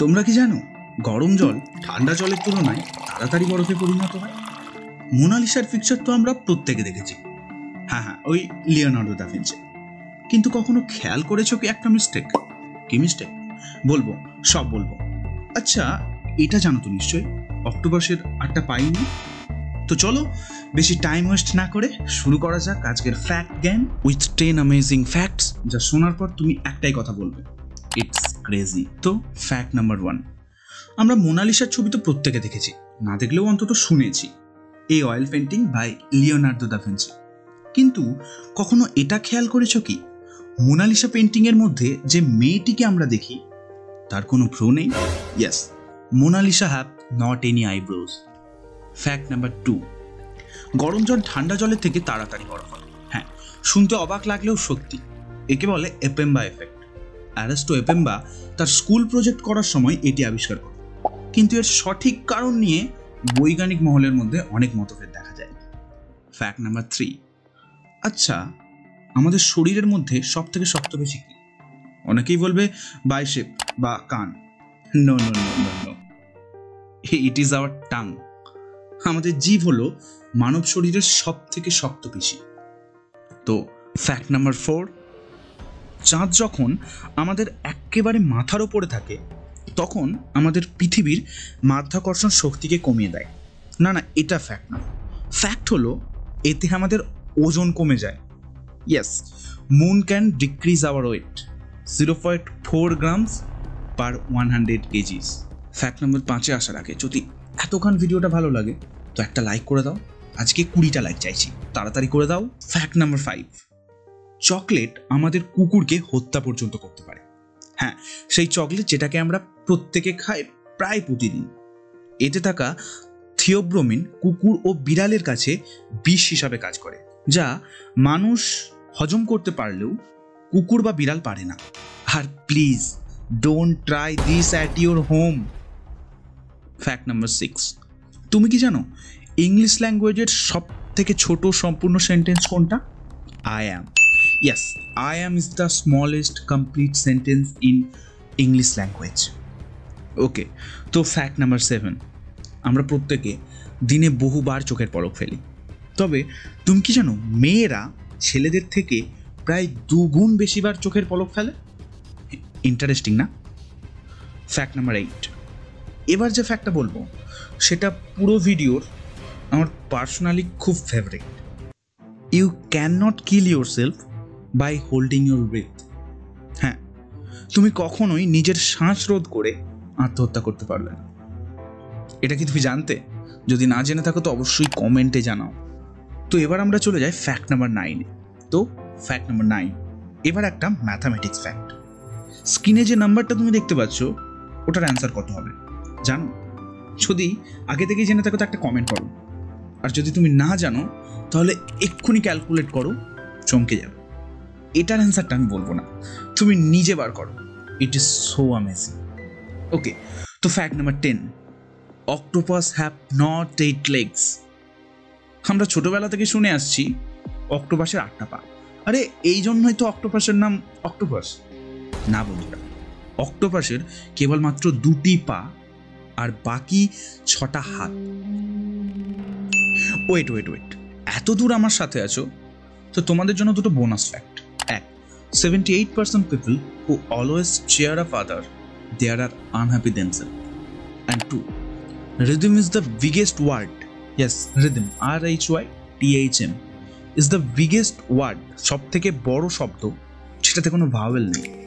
তোমরা কি জানো, গরম জল ঠান্ডা জলের তুলনায় তাড়াতাড়ি বরফে পরিণত হয়? মোনালিসার পিকচার তো আমরা প্রত্যেকে দেখেছি। হ্যাঁ হ্যাঁ ওই লিওনার্ডো দা ভিঞ্চি। কিন্তু কখনো খেয়াল করেছ কি একটা মিস্টেক কি মিস্টেক বলব, সব বলব। আচ্ছা এটা জানো তো নিশ্চয়ই অক্টোপাসের আটটা পাইনি? তো চলো, বেশি টাইম ওয়েস্ট না করে শুরু করা যাক আজকের ফ্যাক্ট জ্ঞান উইথ টেন অ্যামেজিং ফ্যাক্টস যা শোনার পর তুমি একটাই কথা বলবে। ইটস ক্রেজি তো ফ্যাক্ট নাম্বার ওয়ান আমরা মোনালিসার ছবি তো প্রত্যেকে দেখেছি। না দেখলেও অন্তত শুনেছি। এই oil painting by Leonardo da Vinci কিন্তু কখনো এটা খেয়াল করেছ কি? মোনালিসা পেন্টিংয়ের মধ্যে যে মেয়েটিকে আমরা দেখি, তার কোনো ভ্রু নেই? Yes Mona Lisa have not any eyebrows fact number two গরম জল ঠান্ডা জলের থেকে তাড়াতাড়ি বরফ হয়। হ্যাঁ শুনতে অবাক লাগলেও সত্যি। একে বলে এপেম্বা এফেক্ট অ্যারেস্টো এপেম্বা তার স্কুল প্রজেক্ট করার সময় এটি আবিষ্কার করে। কিন্তু এর সঠিক কারণ নিয়ে বৈজ্ঞানিক মহলের মধ্যে অনেক মতভেদ দেখা যায়। ফ্যাক্ট নাম্বার থ্রি আচ্ছা আমাদের শরীরের মধ্যে সব থেকে শক্ত বেশি কি? অনেকেই বলবে বাইশেপ বা কান। No no no no no it is our tongue আমাদের জীব হলো মানব শরীরের সব থেকে শক্ত পেশি। তো ফ্যাক্ট নাম্বার ফোর চাঁদ যখন আমাদের একেবারে মাথার ওপরে থাকে, তখন আমাদের পৃথিবীর মাধ্যাকর্ষণ শক্তিকে কমিয়ে দেয়। না না, এটা ফ্যাক্ট না। ফ্যাক্ট হলো, এতে আমাদের ওজন কমে যায়। Yes moon can decrease our weight zero point four grams per one hundred kgs fact number পাঁচে আসার আগে, যদি এতক্ষণ ভিডিওটা ভালো লাগে, তো একটা লাইক করে দাও। আজকে কুড়িটা লাইক চাইছি। তাড়াতাড়ি করে দাও। ফ্যাক্ট নাম্বার ফাইভ চকলেট আমাদের কুকুরকে হত্যা পর্যন্ত করতে পারে। হ্যাঁ সেই চকলেট যেটাকে আমরা প্রত্যেকে খাই প্রায় প্রতিদিন। এতে থাকা থিওব্রোমিন কুকুর ও বিড়ালের কাছে বিষ হিসাবে কাজ করে, যা মানুষ হজম করতে পারলেও কুকুর বা বিড়াল পারে না। আর please don't try this at your home fact number six তুমি কি জানো, ইংলিশ ল্যাঙ্গুয়েজের সব থেকে ছোট সম্পূর্ণ সেন্টেন্স কোনটা? I am yes I am is the smallest complete sentence in English language okay তো ফ্যাক্ট নাম্বার সেভেন আমরা প্রত্যেকে দিনে বহুবার চোখের পলক ফেলি। তবে তুমি কি জানো, মেয়েরা ছেলেদের থেকে প্রায় দুগুণ বেশিবার চোখের পলক ফেলে? ইন্টারেস্টিং না? ফ্যাক্ট নাম্বার এইট এবার যে ফ্যাক্টটা বলব, সেটা পুরো ভিডিওর আমার পার্সোনালি খুব favourite you can not kill yourself by holding your breath হ্যাঁ তুমি কখনোই নিজের শ্বাস রোধ করে আত্মহত্যা করতে পারবে না। এটা কি তুমি জানতে? যদি না জেনে থাকো তো অবশ্যই কমেন্টে জানাও। তো এবার আমরা চলে যাই ফ্যাক্ট নাম্বার নাইনে তো ফ্যাক্ট নাম্বার নাইন এবার একটা ম্যাথামেটিক্স ফ্যাক্ট স্ক্রিনে যে নাম্বারটা তুমি দেখতে পাচ্ছ, ওটার অ্যান্সার কত হবে? জানো? যদি আগে থেকেই জেনে থাকো তো একটা কমেন্ট করো। আর যদি তুমি না জানো, তাহলে এক্ষুনি ক্যালকুলেট করো, চমকে যাবে। এটার অ্যান্সারটা আমি বলব না। তুমি নিজে বার করো। It is so amazing okay তো fact number ten octopus have not eight legs আমরা ছোটোবেলা থেকে শুনে আসছি, অক্টোপাসের আটটা পা। আরে এই জন্যই তো অক্টোপাসের নাম অক্টোপাস। না বন্ধুরা, অক্টোপাসের কেবলমাত্র দুটি পা আর বাকি ছটা হাত। ওয়েট ওয়েট ওয়েট এত দূর আমার সাথে আছো, তো তোমাদের জন্য দুটো বোনাস ফ্যাক্ট এক seventy eight percent people who always chair a father their are unhappy themselves and two rhythm is the biggest word yes rhythm R H Y T H M is the biggest word সব থেকে বড় শব্দ, সেটাতে কোনো vowel নেই।